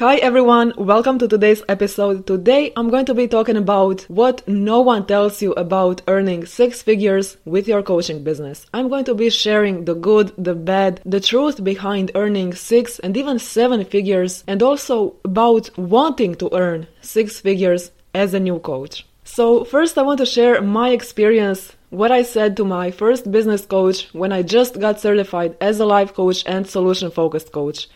Hi everyone, welcome to today's episode. Today I'm going to be talking about what no one tells you about earning six figures with your coaching business. I'm going to be sharing the good, the bad, the truth behind earning six and even seven figures, and also about wanting to earn six figures as a new coach. So, first, I want to share my experience what I said to my first business coach when I just got certified as a life coach and solution focused coach.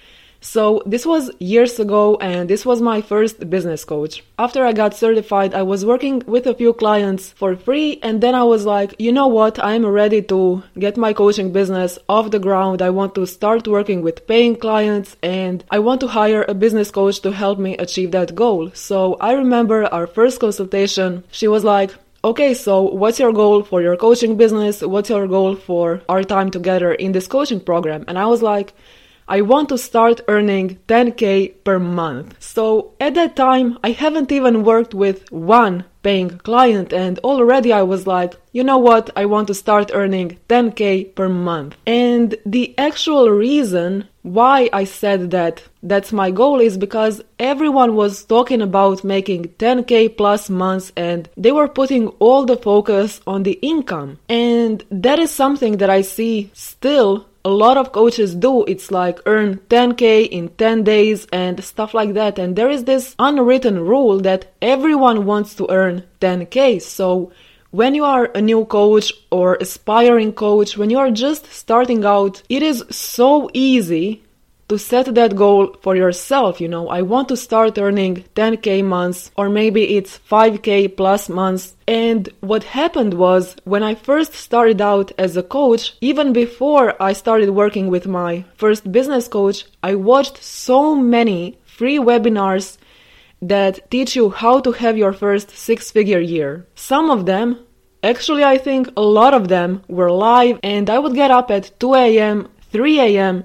So this was years ago and this was my first business coach. After I got certified, I was working with a few clients for free and then I was like, you know what? I'm ready to get my coaching business off the ground. I want to start working with paying clients and I want to hire a business coach to help me achieve that goal. So I remember our first consultation. She was like, okay, so what's your goal for your coaching business? What's your goal for our time together in this coaching program? And I was like, I want to start earning 10k per month. So at that time, I haven't even worked with one paying client, and already I was like, you know what, I want to start earning 10k per month. And the actual reason why I said that that's my goal is because everyone was talking about making 10k plus months and they were putting all the focus on the income. And that is something that I see still a lot of coaches do. It's like earn 10k in 10 days and stuff like that. And there is this unwritten rule that everyone wants to earn 10k. So when you are a new coach or aspiring coach, when you are just starting out, it is so easy to set that goal for yourself. You know, I want to start earning 10k months or maybe it's 5k plus months. And what happened was when I first started out as a coach, even before I started working with my first business coach, I watched so many free webinars that teach you how to have your first six figure year. Some of them Actually, I think a lot of them were live, and I would get up at 2 a.m., 3 a.m.,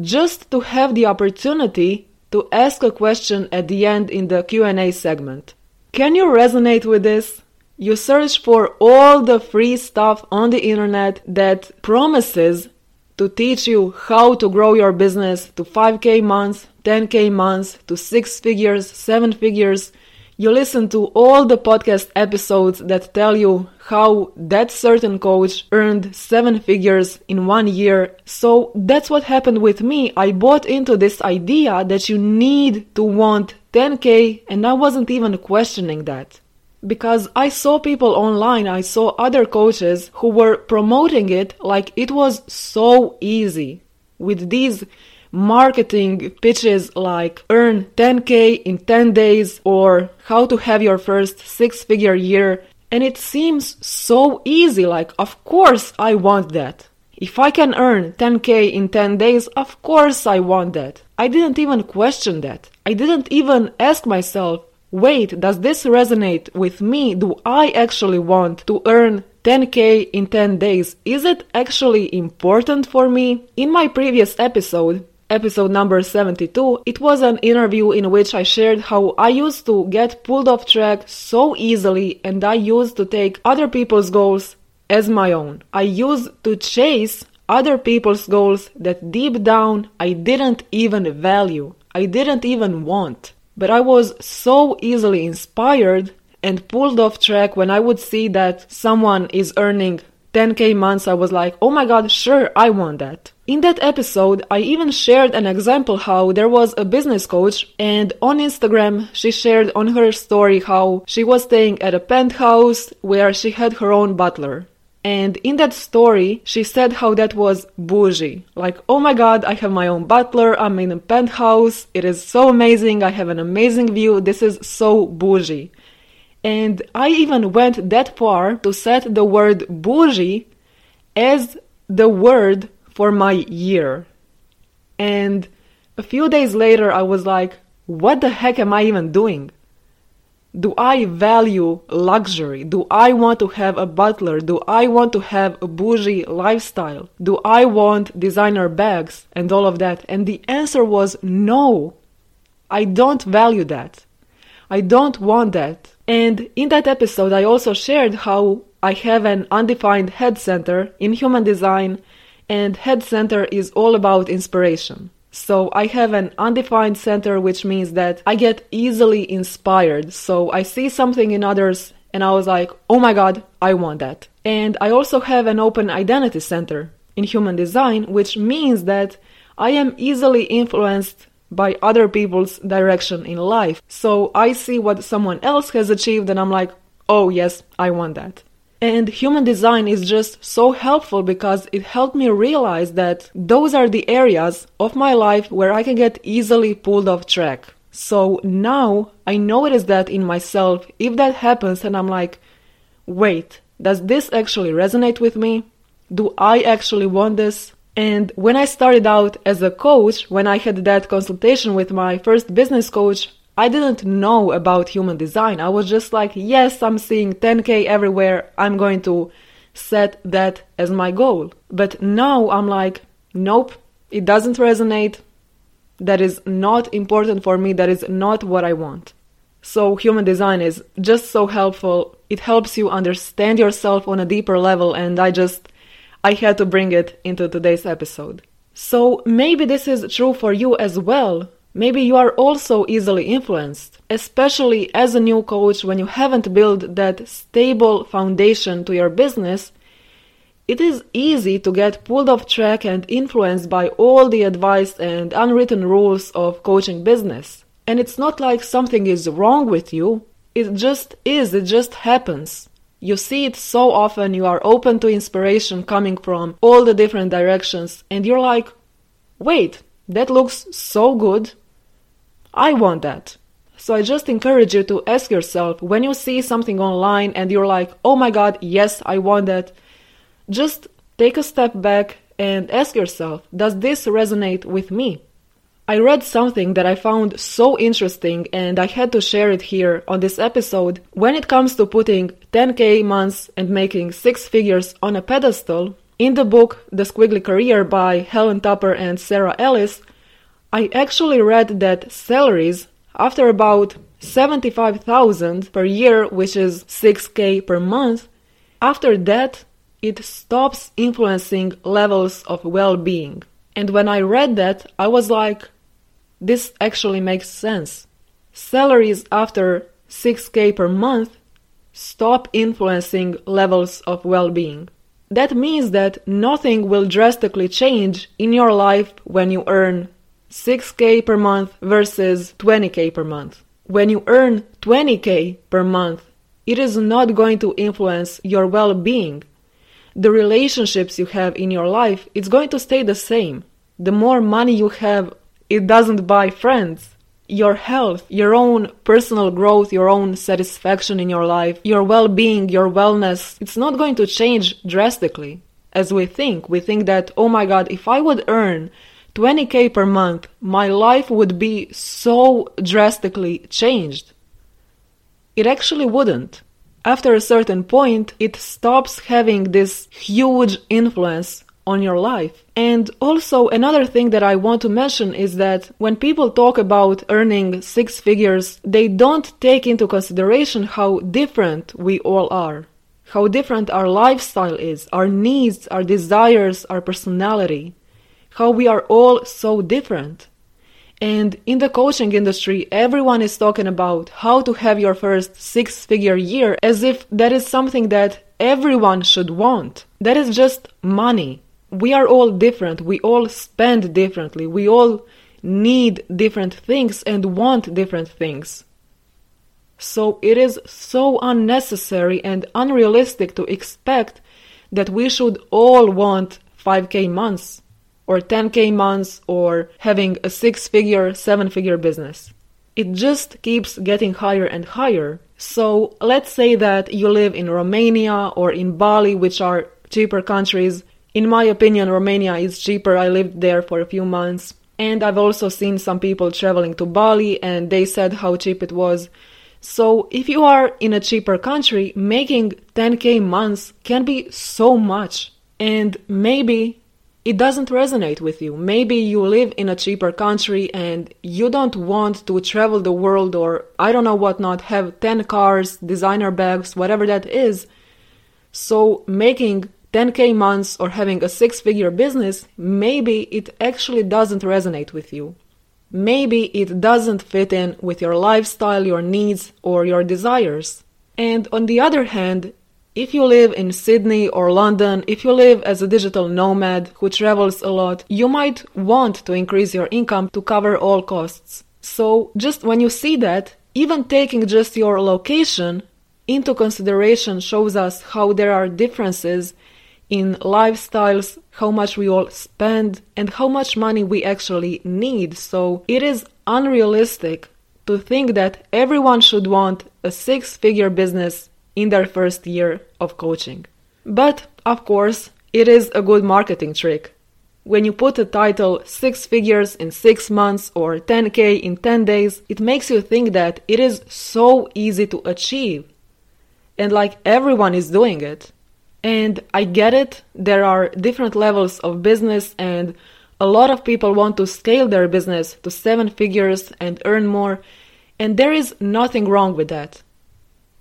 just to have the opportunity to ask a question at the end in the Q&A segment. Can you resonate with this? You search for all the free stuff on the internet that promises to teach you how to grow your business to 5k months, 10k months, to 6 figures, 7 figures, you listen to all the podcast episodes that tell you how that certain coach earned seven figures in one year. So that's what happened with me. I bought into this idea that you need to want 10k and I wasn't even questioning that. Because I saw people online, I saw other coaches who were promoting it like it was so easy with these marketing pitches like earn 10k in 10 days or how to have your first six figure year. And it seems so easy, like, of course I want that. If I can earn 10k in 10 days, of course I want that. I didn't even question that. I didn't even ask myself, wait, does this resonate with me? Do I actually want to earn 10k in 10 days? Is it actually important for me? In my previous episode, episode number 72, it was an interview in which I shared how I used to get pulled off track so easily and I used to take other people's goals as my own. I used to chase other people's goals that deep down I didn't even value, I didn't even want. But I was so easily inspired and pulled off track when I would see that someone is earning 10k months, I was like, oh my god, sure, I want that. In that episode, I even shared an example how there was a business coach, and on Instagram, she shared on her story how she was staying at a penthouse where she had her own butler. And in that story, she said how that was bougie. Like, oh my god, I have my own butler, I'm in a penthouse, it is so amazing, I have an amazing view, this is so bougie. And I even went that far to set the word bougie as the word for my year. And a few days later, I was like, what the heck am I even doing? Do I value luxury? Do I want to have a butler? Do I want to have a bougie lifestyle? Do I want designer bags and all of that? And the answer was no. I don't value that. I don't want that. And in that episode, I also shared how I have an undefined head center in human design, and head center is all about inspiration. So I have an undefined center, which means that I get easily inspired. So I see something in others and I was like, oh my god, I want that. And I also have an open identity center in human design, which means that I am easily influenced by other people's direction in life. So I see what someone else has achieved and I'm like, oh yes, I want that. And human design is just so helpful because it helped me realize that those are the areas of my life where I can get easily pulled off track. So now I notice that in myself if that happens and I'm like, wait, does this actually resonate with me? Do I actually want this? And when I started out as a coach, when I had that consultation with my first business coach, I didn't know about human design. I was just like, yes, I'm seeing 10K everywhere. I'm going to set that as my goal. But now I'm like, nope, it doesn't resonate. That is not important for me. That is not what I want. So, human design is just so helpful. It helps you understand yourself on a deeper level, and I just, I had to bring it into today's episode. So, maybe this is true for you as well. Maybe you are also easily influenced, especially as a new coach when you haven't built that stable foundation to your business. It is easy to get pulled off track and influenced by all the advice and unwritten rules of coaching business. And it's not like something is wrong with you, it just is, it just happens. You see it so often, you are open to inspiration coming from all the different directions, and you're like, wait, that looks so good. I want that. So I just encourage you to ask yourself when you see something online and you're like, oh my god, yes, I want that, just take a step back and ask yourself, does this resonate with me? I read something that I found so interesting and I had to share it here on this episode. When it comes to putting 10k months and making six figures on a pedestal, in the book The Squiggly Career by Helen Tupper and Sarah Ellis, I actually read that salaries after about 75,000 per year, which is 6k per month, after that it stops influencing levels of well-being. And when I read that, I was like this actually makes sense. Salaries after 6k per month stop influencing levels of well-being. That means that nothing will drastically change in your life when you earn 6k per month versus 20k per month. When you earn 20k per month, it is not going to influence your well-being. The relationships you have in your life, it's going to stay the same. The more money you have, it doesn't buy friends. Your health, your own personal growth, your own satisfaction in your life, your well-being, your wellness, it's not going to change drastically. As we think, we think that, oh my god, if I would earn 20k per month, my life would be so drastically changed. It actually wouldn't. After a certain point, it stops having this huge influence on your life. And also, another thing that I want to mention is that when people talk about earning six figures, they don't take into consideration how different we all are, how different our lifestyle is, our needs, our desires, our personality how we are all so different. And in the coaching industry, everyone is talking about how to have your first six figure year as if that is something that everyone should want. That is just money. We are all different. We all spend differently. We all need different things and want different things. So it is so unnecessary and unrealistic to expect that we should all want 5k months or 10k months or having a six figure, seven figure business. It just keeps getting higher and higher. So let's say that you live in Romania or in Bali, which are cheaper countries. In my opinion, Romania is cheaper. I lived there for a few months. And I've also seen some people traveling to Bali and they said how cheap it was. So if you are in a cheaper country, making 10k months can be so much. And maybe it doesn't resonate with you. Maybe you live in a cheaper country and you don't want to travel the world or I don't know what not, have 10 cars, designer bags, whatever that is. So making 10k months or having a six figure business, maybe it actually doesn't resonate with you. Maybe it doesn't fit in with your lifestyle, your needs, or your desires. And on the other hand, if you live in Sydney or London, if you live as a digital nomad who travels a lot, you might want to increase your income to cover all costs. So, just when you see that, even taking just your location into consideration shows us how there are differences in lifestyles, how much we all spend, and how much money we actually need. So, it is unrealistic to think that everyone should want a six figure business in their first year of coaching. But, of course, it is a good marketing trick. When you put a title 6 figures in 6 months or 10k in 10 days, it makes you think that it is so easy to achieve. And like everyone is doing it. And I get it, there are different levels of business, and a lot of people want to scale their business to seven figures and earn more, and there is nothing wrong with that.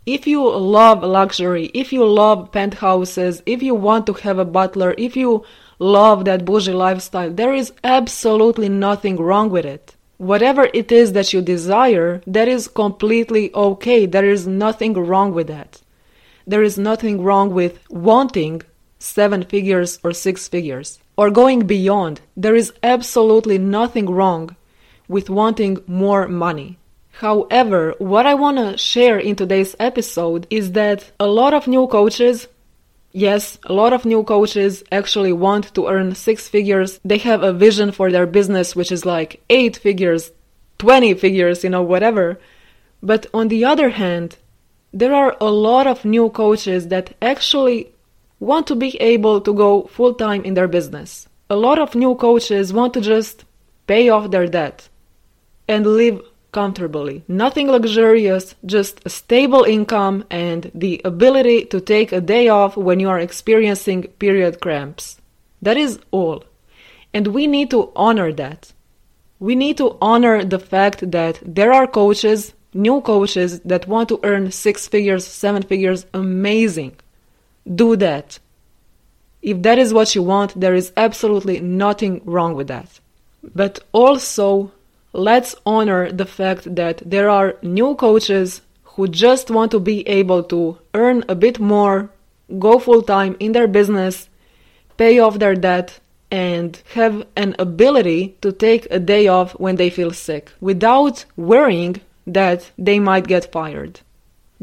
If you love luxury, if you love penthouses, if you want to have a butler, if you love that bougie lifestyle, there is absolutely nothing wrong with it. Whatever it is that you desire, that is completely okay. There is nothing wrong with that. There is nothing wrong with wanting seven figures or six figures or going beyond. There is absolutely nothing wrong with wanting more money. However, what I want to share in today's episode is that a lot of new coaches, yes, a lot of new coaches actually want to earn six figures. They have a vision for their business, which is like eight figures, 20 figures, you know, whatever. But on the other hand, there are a lot of new coaches that actually want to be able to go full time in their business. A lot of new coaches want to just pay off their debt and live comfortably. Nothing luxurious, just a stable income and the ability to take a day off when you are experiencing period cramps. That is all. And we need to honor that. We need to honor the fact that there are coaches, new coaches, that want to earn six figures, seven figures. Amazing. Do that. If that is what you want, there is absolutely nothing wrong with that. But also let's honor the fact that there are new coaches who just want to be able to earn a bit more, go full time in their business, pay off their debt, and have an ability to take a day off when they feel sick without worrying that they might get fired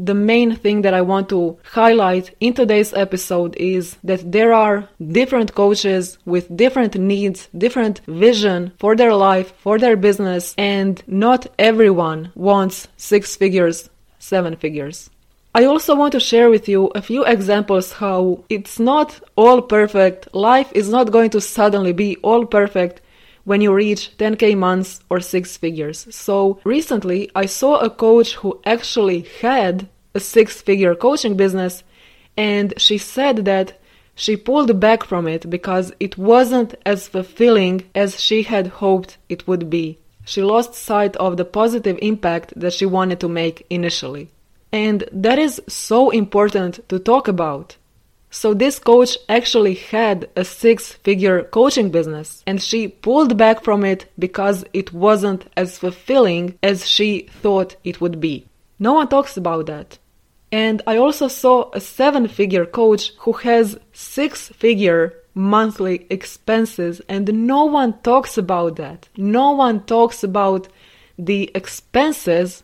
the main thing that I want to highlight in today's episode is that there are different coaches with different needs, different vision for their life, for their business, and not everyone wants six figures, seven figures. I also want to share with you a few examples how it's not all perfect. Life is not going to suddenly be all perfect when you reach 10k months or six figures. So recently I saw a coach who actually had a six figure coaching business and she said that she pulled back from it because it wasn't as fulfilling as she had hoped it would be. She lost sight of the positive impact that she wanted to make initially. And that is so important to talk about. So this coach actually had a six figure coaching business and she pulled back from it because it wasn't as fulfilling as she thought it would be. No one talks about that. And I also saw a seven figure coach who has six figure monthly expenses and no one talks about that. No one talks about the expenses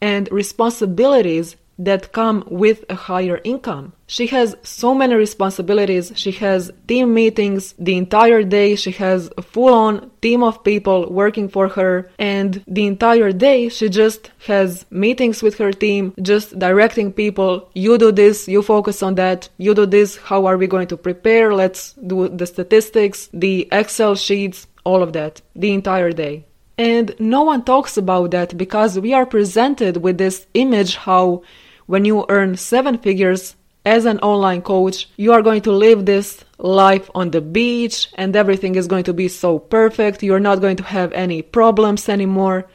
and responsibilities that come with a higher income. She has so many responsibilities. She has team meetings the entire day. She has a full on team of people working for her. And the entire day, she just has meetings with her team, just directing people. You do this, you focus on that, you do this. How are we going to prepare? Let's do the statistics, the Excel sheets, all of that the entire day. And no one talks about that because we are presented with this image how when you earn seven figures as an online coach, you are going to live this life on the beach and everything is going to be so perfect. You're not going to have any problems anymore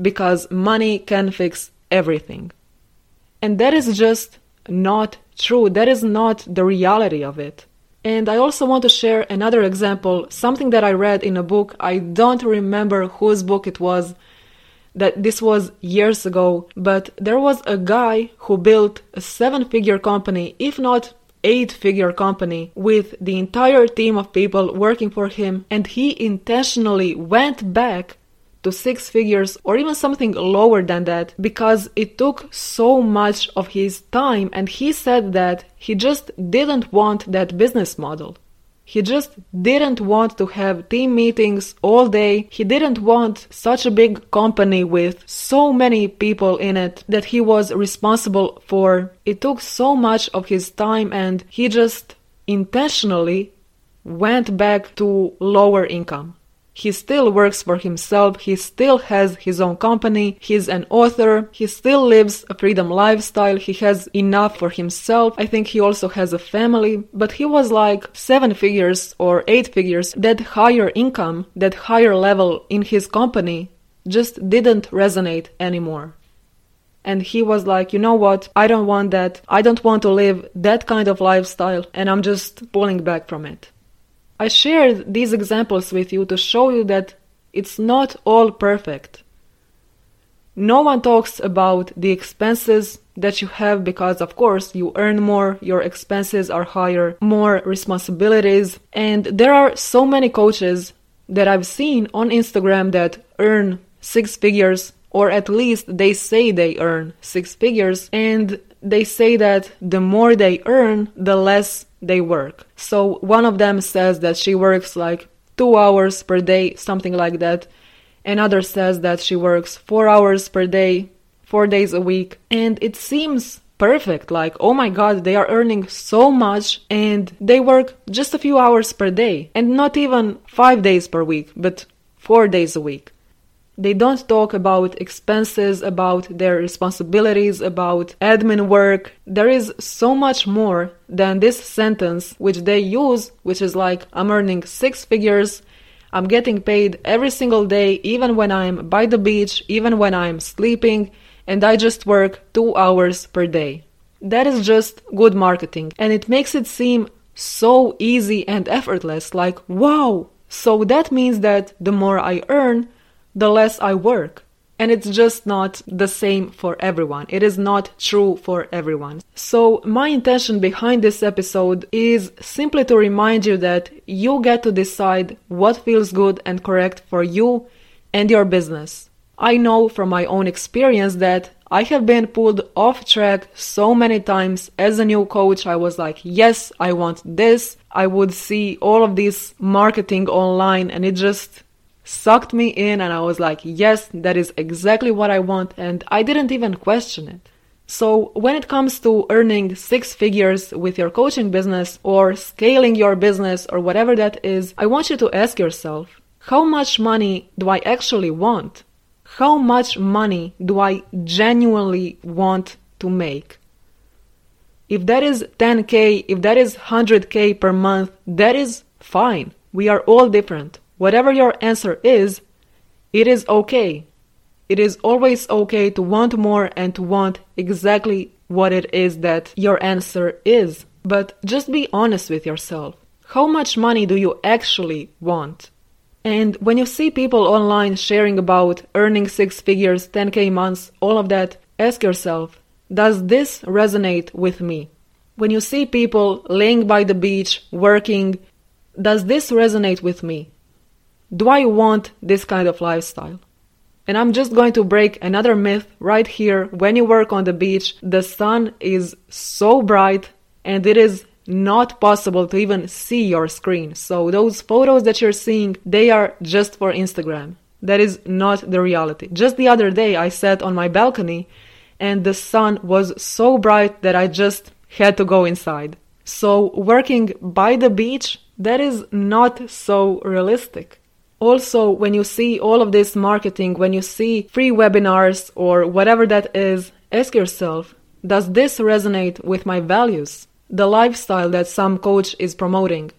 because money can fix everything. And that is just not true. That is not the reality of it. And I also want to share another example, something that I read in a book. I don't remember whose book it was, that this was years ago, but there was a guy who built a seven figure company, if not eight figure company with the entire team of people working for him and he intentionally went back to six figures or even something lower than that because it took so much of his time and he said that he just didn't want that business model. He just didn't want to have team meetings all day. He didn't want such a big company with so many people in it that he was responsible for. It took so much of his time and he just intentionally went back to lower income. He still works for himself, he still has his own company, he's an author, he still lives a freedom lifestyle, he has enough for himself. I think he also has a family, but he was like seven figures or eight figures. That higher income, that higher level in his company just didn't resonate anymore. And he was like, you know what? I don't want that. I don't want to live that kind of lifestyle, and I'm just pulling back from it. I shared these examples with you to show you that it's not all perfect. No one talks about the expenses that you have because, of course, you earn more, your expenses are higher, more responsibilities, and there are so many coaches that I've seen on Instagram that earn six figures, or at least they say they earn six figures, and they say that the more they earn, the less they work. So one of them says that she works like two hours per day, something like that. Another says that she works four hours per day, four days a week. And it seems perfect. Like, oh my god, they are earning so much and they work just a few hours per day and not even five days per week, but four days a week. They don't talk about expenses, about their responsibilities, about admin work. There is so much more than this sentence which they use, which is like, I'm earning six figures, I'm getting paid every single day, even when I'm by the beach, even when I'm sleeping, and I just work two hours per day. That is just good marketing, and it makes it seem so easy and effortless like, wow! So that means that the more I earn, the less I work. And it's just not the same for everyone. It is not true for everyone. So, my intention behind this episode is simply to remind you that you get to decide what feels good and correct for you and your business. I know from my own experience that I have been pulled off track so many times as a new coach. I was like, yes, I want this. I would see all of this marketing online and it just sucked me in and I was like, yes, that is exactly what I want and I didn't even question it. So, when it comes to earning six figures with your coaching business or scaling your business or whatever that is, I want you to ask yourself how much money do I actually want? How much money do I genuinely want to make? If that is 10k, if that is 100k per month, that is fine. We are all different. Whatever your answer is, it is okay. It is always okay to want more and to want exactly what it is that your answer is. But just be honest with yourself. How much money do you actually want? And when you see people online sharing about earning six figures, 10k months, all of that, ask yourself, does this resonate with me? When you see people laying by the beach, working, does this resonate with me? Do I want this kind of lifestyle? And I'm just going to break another myth right here. When you work on the beach, the sun is so bright and it is not possible to even see your screen. So those photos that you're seeing, they are just for Instagram. That is not the reality. Just the other day, I sat on my balcony and the sun was so bright that I just had to go inside. So working by the beach, that is not so realistic Also, when you see all of this marketing, when you see free webinars or whatever that is, ask yourself Does this resonate with my values? The lifestyle that some coach is promoting.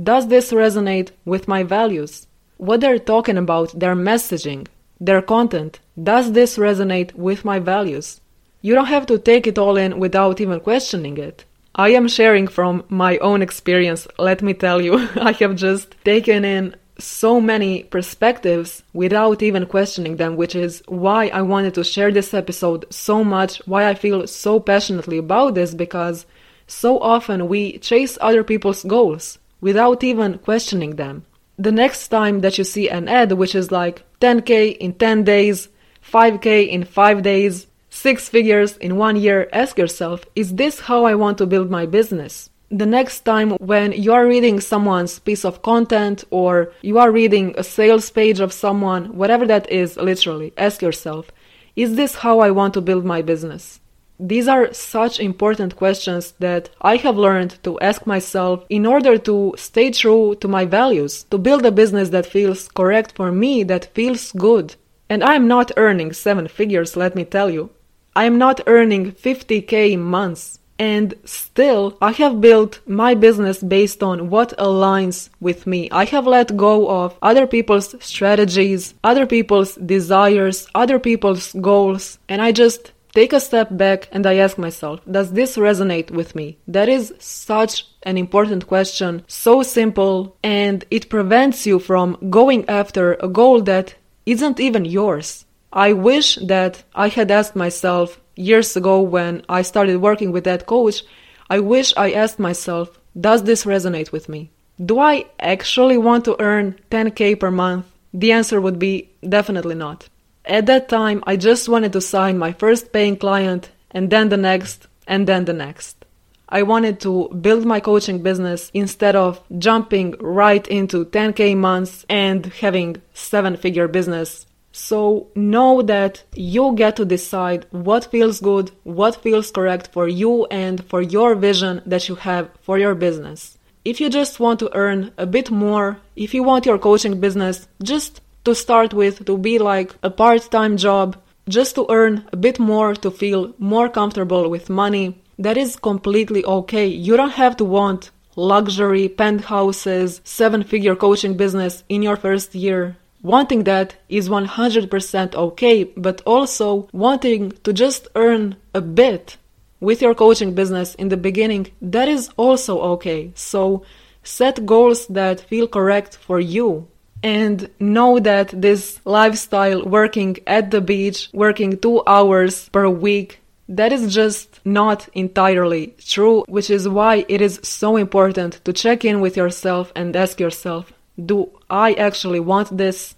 Does this resonate with my values? What they're talking about, their messaging, their content, does this resonate with my values? You don't have to take it all in without even questioning it. I am sharing from my own experience, let me tell you. I have just taken in so many perspectives without even questioning them, which is why I wanted to share this episode so much, why I feel so passionately about this, because so often we chase other people's goals without even questioning them. The next time that you see an ad which is like 10k in 10 days, 5k in 5 days, six figures in one year, ask yourself, is this how I want to build my business? The next time when you are reading someone's piece of content or you are reading a sales page of someone, whatever that is, literally, ask yourself, is this how I want to build my business? These are such important questions that I have learned to ask myself in order to stay true to my values, to build a business that feels correct for me, that feels good. And I am not earning seven figures, let me tell you. I am not earning 50k months. And still, I have built my business based on what aligns with me. I have let go of other people's strategies, other people's desires, other people's goals, and I just take a step back and I ask myself, does this resonate with me? That is such an important question, so simple, and it prevents you from going after a goal that isn't even yours. I wish that I had asked myself years ago when I started working with that coach, I wish I asked myself, does this resonate with me? Do I actually want to earn 10k per month? The answer would be definitely not. At that time, I just wanted to sign my first paying client and then the next and then the next. I wanted to build my coaching business instead of jumping right into 10k months and having seven figure business so know that you get to decide what feels good, what feels correct for you and for your vision that you have for your business. If you just want to earn a bit more, if you want your coaching business just to start with to be like a part time job, just to earn a bit more to feel more comfortable with money, that is completely okay. You don't have to want luxury penthouses, seven figure coaching business in your first year. Wanting that is 100% okay, but also wanting to just earn a bit with your coaching business in the beginning, that is also okay. So set goals that feel correct for you. And know that this lifestyle, working at the beach, working two hours per week, that is just not entirely true, which is why it is so important to check in with yourself and ask yourself do I actually want this?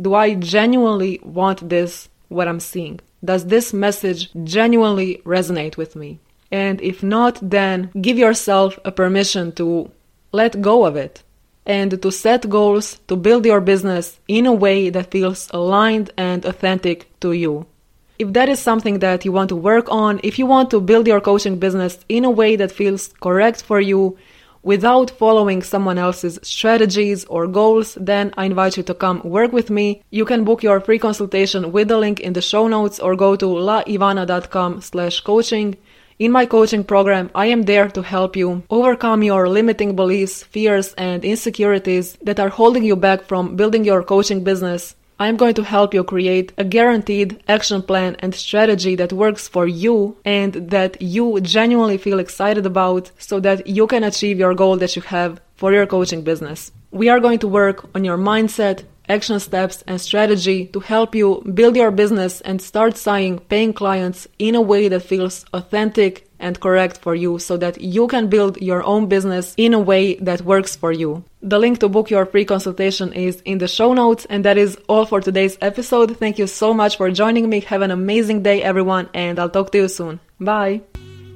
Do I genuinely want this, what I'm seeing? Does this message genuinely resonate with me? And if not, then give yourself a permission to let go of it and to set goals to build your business in a way that feels aligned and authentic to you. If that is something that you want to work on, if you want to build your coaching business in a way that feels correct for you, without following someone else's strategies or goals, then I invite you to come work with me. You can book your free consultation with the link in the show notes or go to laivana.com slash coaching. In my coaching program, I am there to help you overcome your limiting beliefs, fears, and insecurities that are holding you back from building your coaching business I'm going to help you create a guaranteed action plan and strategy that works for you and that you genuinely feel excited about so that you can achieve your goal that you have for your coaching business. We are going to work on your mindset, action steps, and strategy to help you build your business and start signing paying clients in a way that feels authentic and correct for you so that you can build your own business in a way that works for you. The link to book your free consultation is in the show notes, and that is all for today's episode. Thank you so much for joining me. Have an amazing day, everyone, and I'll talk to you soon. Bye.